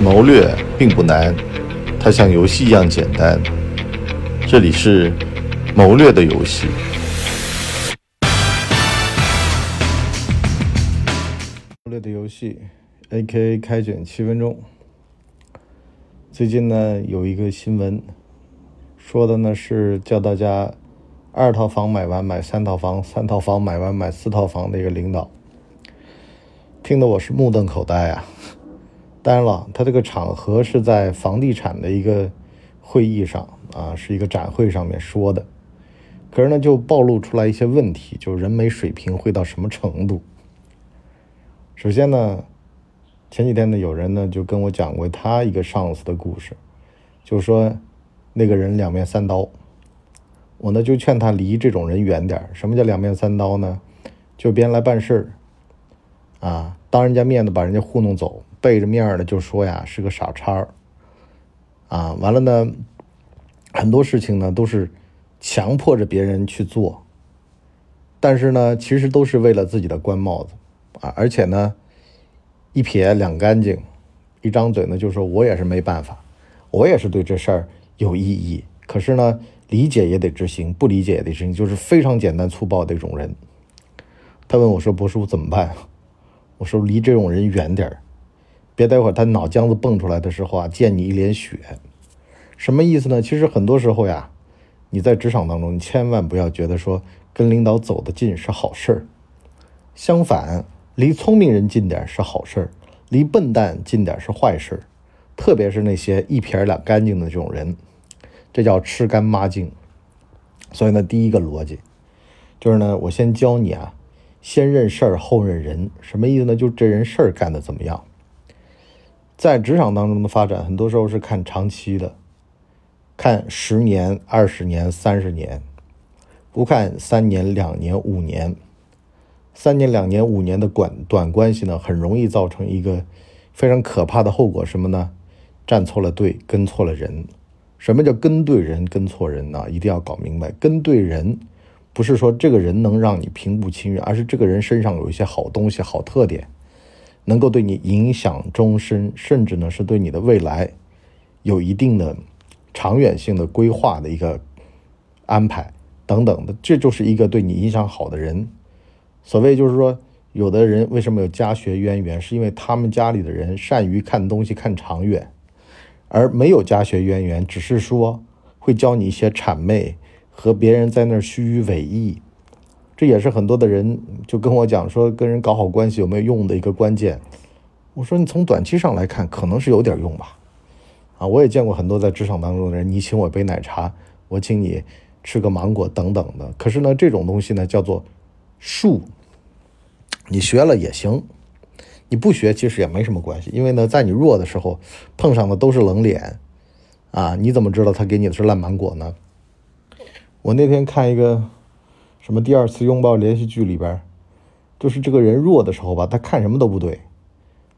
谋略并不难，它像游戏一样简单。这里是谋略的游戏。谋略的游戏，A.K.A. 开卷七分钟。最近呢，有一个新闻，说的呢是叫大家二套房买完买三套房，三套房买完买四套房的一个领导，听得我是目瞪口呆啊。当然了，他这个场合是在房地产的一个会议上啊，是一个展会上面说的。可是呢，就暴露出来一些问题，就是人没水平会到什么程度。首先呢，前几天呢，有人呢就跟我讲过他一个上司的故事，就说那个人两面三刀。我呢就劝他离这种人远点什么叫两面三刀呢？就别人来办事儿啊，当人家面子把人家糊弄走。背着面的就说呀是个傻叉儿，啊，完了呢，很多事情呢都是强迫着别人去做，但是呢，其实都是为了自己的官帽子，啊，而且呢，一撇两干净，一张嘴呢就说我也是没办法，我也是对这事儿有异议，可是呢，理解也得执行，不理解也得执行，就是非常简单粗暴的一种人。他问我说：“博叔怎么办？”我说：“离这种人远点儿。”别待会儿他脑浆子蹦出来的时候啊，溅你一脸血，什么意思呢？其实很多时候呀，你在职场当中，你千万不要觉得说跟领导走得近是好事儿，相反，离聪明人近点是好事儿，离笨蛋近点是坏事儿，特别是那些一撇两干净的这种人，这叫吃干抹净。所以呢，第一个逻辑就是呢，我先教你啊，先认事儿后认人，什么意思呢？就这人事儿干的怎么样。在职场当中的发展，很多时候是看长期的，看十年、二十年、三十年，不看三年、两年、五年。三年、两年、五年的短短关系呢，很容易造成一个非常可怕的后果，什么呢？站错了队，跟错了人。什么叫跟对人，跟错人呢？一定要搞明白。跟对人，不是说这个人能让你平步青云，而是这个人身上有一些好东西、好特点。能够对你影响终身，甚至呢是对你的未来有一定的长远性的规划的一个安排等等的，这就是一个对你影响好的人。所谓就是说，有的人为什么有家学渊源，是因为他们家里的人善于看东西看长远，而没有家学渊源，只是说会教你一些谄媚和别人在那儿虚伪意。这也是很多的人就跟我讲说，跟人搞好关系有没有用的一个关键。我说你从短期上来看，可能是有点用吧。啊，我也见过很多在职场当中的人，你请我杯奶茶，我请你吃个芒果等等的。可是呢，这种东西呢叫做术，你学了也行，你不学其实也没什么关系。因为呢，在你弱的时候碰上的都是冷脸，啊，你怎么知道他给你的是烂芒果呢？我那天看一个。什么第二次拥抱连续剧里边，就是这个人弱的时候吧，她看什么都不对。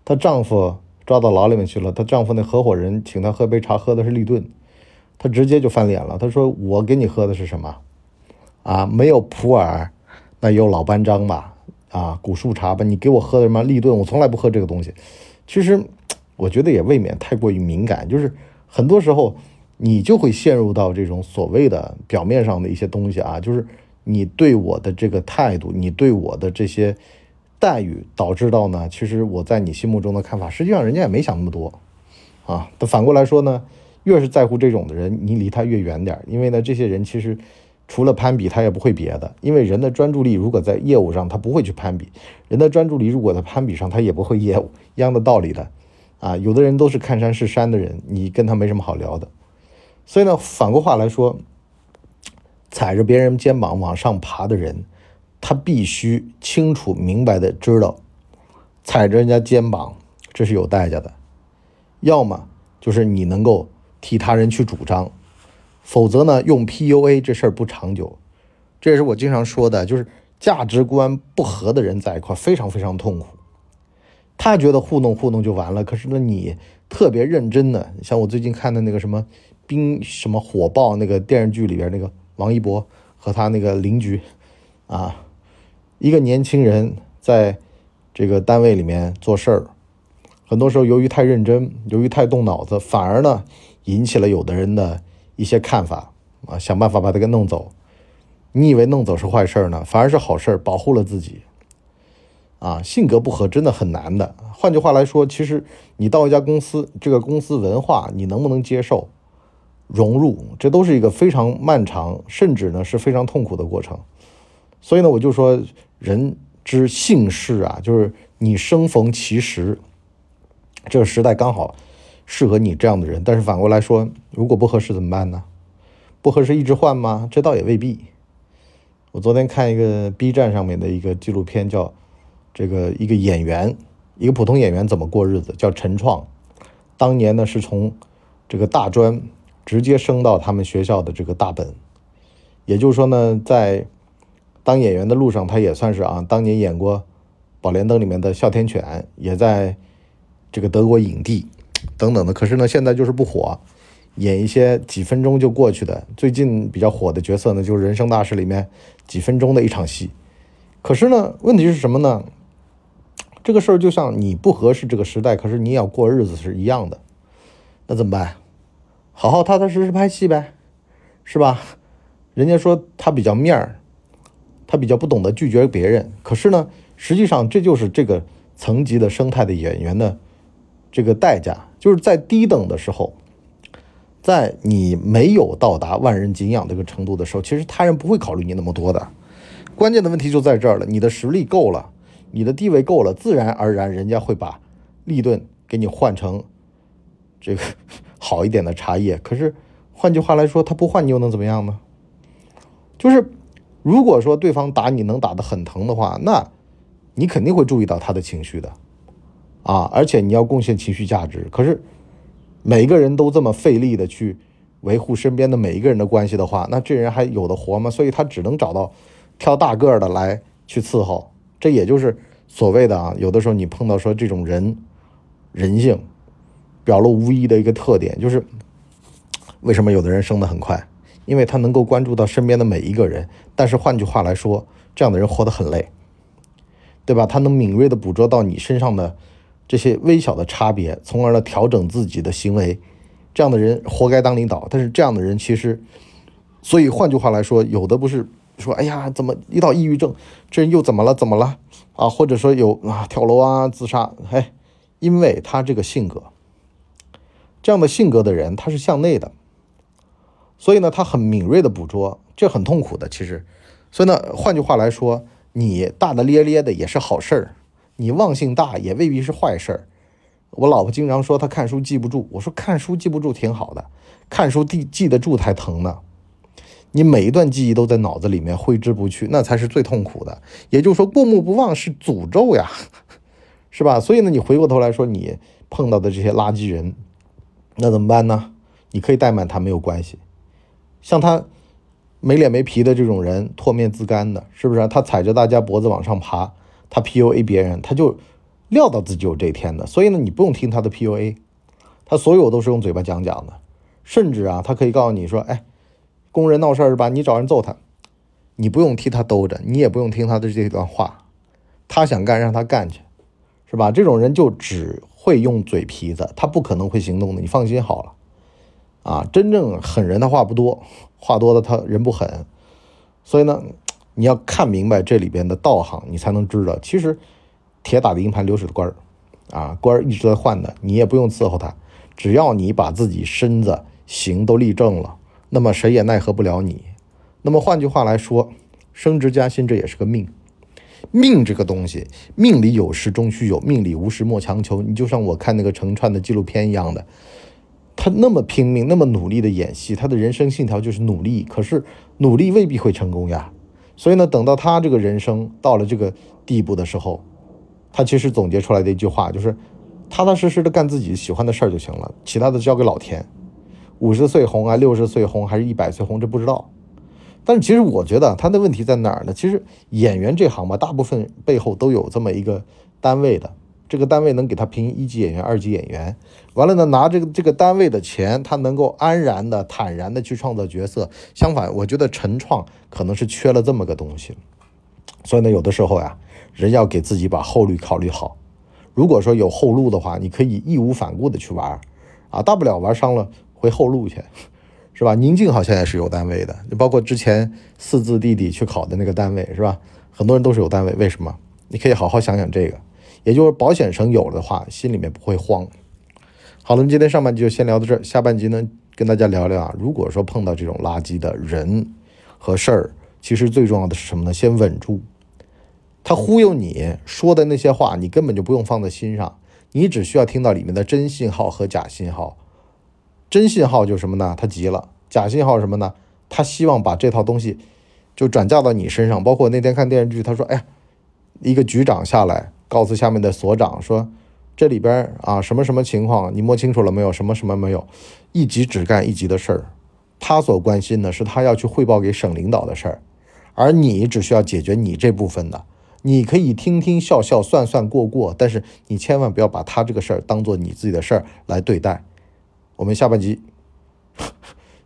她丈夫抓到牢里面去了，她丈夫那合伙人请她喝杯茶，喝的是立顿，她直接就翻脸了。她说：“我给你喝的是什么？啊，没有普洱，那有老班章吧？啊，古树茶吧？你给我喝的什么立顿？我从来不喝这个东西。其实，我觉得也未免太过于敏感。就是很多时候，你就会陷入到这种所谓的表面上的一些东西啊，就是。”你对我的这个态度，你对我的这些待遇，导致到呢，其实我在你心目中的看法，实际上人家也没想那么多，啊。但反过来说呢，越是在乎这种的人，你离他越远点，因为呢，这些人其实除了攀比，他也不会别的。因为人的专注力如果在业务上，他不会去攀比；人的专注力如果在攀比上，他也不会业务。一样的道理的，啊，有的人都是看山是山的人，你跟他没什么好聊的。所以呢，反过话来说。踩着别人肩膀往上爬的人，他必须清楚明白的知道，踩着人家肩膀这是有代价的。要么就是你能够替他人去主张，否则呢，用 PUA 这事儿不长久。这也是我经常说的，就是价值观不合的人在一块非常非常痛苦。他觉得糊弄糊弄就完了，可是呢，你特别认真的，像我最近看的那个什么冰什么火爆那个电视剧里边那个。王一博和他那个邻居，啊，一个年轻人在这个单位里面做事儿，很多时候由于太认真，由于太动脑子，反而呢引起了有的人的一些看法啊，想办法把他给弄走。你以为弄走是坏事儿呢，反而是好事儿，保护了自己。啊，性格不合真的很难的。换句话来说，其实你到一家公司，这个公司文化你能不能接受、融入，这都是一个非常漫长，甚至呢是非常痛苦的过程。所以呢，我就说，人之幸事啊，就是你生逢其时，这个时代刚好适合你这样的人。但是反过来说，如果不合适怎么办呢？不合适一直换吗？这倒也未必。我昨天看一个 B 站上面的一个纪录片，叫。这个一个演员，一个普通演员怎么过日子？叫陈创，当年呢是从这个大专直接升到他们学校的这个大本，也就是说呢，在当演员的路上，他也算是啊，当年演过《宝莲灯》里面的哮天犬，也在这个德国影帝等等的。可是呢，现在就是不火，演一些几分钟就过去的。最近比较火的角色呢，就是《人生大事》里面几分钟的一场戏。可是呢，问题是什么呢？这个事儿就像你不合适这个时代，可是你要过日子是一样的，那怎么办？好好踏踏实实拍戏呗，是吧？人家说他比较面儿，他比较不懂得拒绝别人，可是呢，实际上这就是这个层级的生态的演员的这个代价，就是在低等的时候，在你没有到达万人敬仰这个程度的时候，其实他人不会考虑你那么多的。关键的问题就在这儿了，你的实力够了。你的地位够了，自然而然人家会把利顿给你换成这个好一点的茶叶。可是换句话来说，他不换你又能怎么样呢？就是如果说对方打你能打得很疼的话，那你肯定会注意到他的情绪的啊，而且你要贡献情绪价值。可是每个人都这么费力的去维护身边的每一个人的关系的话，那这人还有的活吗？所以他只能找到挑大个的来去伺候。这也就是所谓的啊，有的时候你碰到说这种人人性表露无遗的一个特点，就是为什么有的人升得很快？因为他能够关注到身边的每一个人。但是换句话来说，这样的人活得很累，对吧？他能敏锐的捕捉到你身上的这些微小的差别，从而呢调整自己的行为。这样的人活该当领导。但是这样的人其实，所以换句话来说，有的不是。说，哎呀，怎么一到抑郁症？这人又怎么了？怎么了？啊，或者说有啊跳楼啊自杀？哎，因为他这个性格，这样的性格的人，他是向内的，所以呢，他很敏锐的捕捉，这很痛苦的。其实，所以呢，换句话来说，你大大咧咧的也是好事儿，你忘性大也未必是坏事儿。我老婆经常说她看书记不住，我说看书记不住挺好的，看书记记得住才疼呢。你每一段记忆都在脑子里面挥之不去，那才是最痛苦的。也就是说，过目不忘是诅咒呀，是吧？所以呢，你回过头来说，你碰到的这些垃圾人，那怎么办呢？你可以怠慢他没有关系。像他没脸没皮的这种人，唾面自干的，是不是？他踩着大家脖子往上爬，他 PUA 别人，他就料到自己有这一天的。所以呢，你不用听他的 PUA，他所有都是用嘴巴讲讲的，甚至啊，他可以告诉你说，哎。工人闹事儿是吧？你找人揍他，你不用替他兜着，你也不用听他的这段话，他想干让他干去，是吧？这种人就只会用嘴皮子，他不可能会行动的，你放心好了。啊，真正狠人的话不多，话多的他人不狠。所以呢，你要看明白这里边的道行，你才能知道，其实铁打的营盘流水的官儿，啊，官儿一直在换的，你也不用伺候他，只要你把自己身子行都立正了。那么谁也奈何不了你。那么换句话来说，升职加薪这也是个命。命这个东西，命里有时终须有，命里无时莫强求。你就像我看那个成串的纪录片一样的，他那么拼命，那么努力的演戏，他的人生信条就是努力。可是努力未必会成功呀。所以呢，等到他这个人生到了这个地步的时候，他其实总结出来的一句话就是：踏踏实实的干自己喜欢的事儿就行了，其他的交给老天。五十岁红啊，六十岁红还是一百岁红，这不知道。但是其实我觉得他的问题在哪儿呢？其实演员这行吧，大部分背后都有这么一个单位的，这个单位能给他评一级演员、二级演员。完了呢，拿这个这个单位的钱，他能够安然的、坦然的去创造角色。相反，我觉得陈创可能是缺了这么个东西。所以呢，有的时候呀，人要给自己把后路考虑好。如果说有后路的话，你可以义无反顾的去玩，啊，大不了玩伤了回后路去，是吧？宁静好像也是有单位的，就包括之前四字弟弟去考的那个单位，是吧？很多人都是有单位，为什么？你可以好好想想这个，也就是保险绳有的话，心里面不会慌。好了，今天上半集就先聊到这儿，下半集呢，跟大家聊聊啊，如果说碰到这种垃圾的人和事儿，其实最重要的是什么呢？先稳住。他忽悠你说的那些话，你根本就不用放在心上，你只需要听到里面的真信号和假信号。真信号就是什么呢？他急了。假信号什么呢？他希望把这套东西就转嫁到你身上。包括那天看电视剧，他说：“哎呀，一个局长下来告诉下面的所长说，这里边啊什么什么情况，你摸清楚了没有？什么什么没有？一级只干一级的事儿。他所关心的是他要去汇报给省领导的事儿，而你只需要解决你这部分的。”你可以听听笑笑算算过过，但是你千万不要把他这个事儿当做你自己的事儿来对待。我们下半集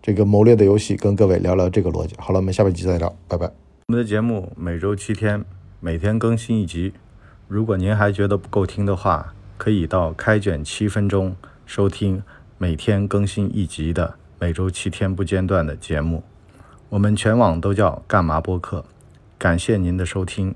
这个谋略的游戏跟各位聊聊这个逻辑。好了，我们下半集再聊，拜拜。我们的节目每周七天，每天更新一集。如果您还觉得不够听的话，可以到开卷七分钟收听每天更新一集的每周七天不间断的节目。我们全网都叫干嘛播客。感谢您的收听。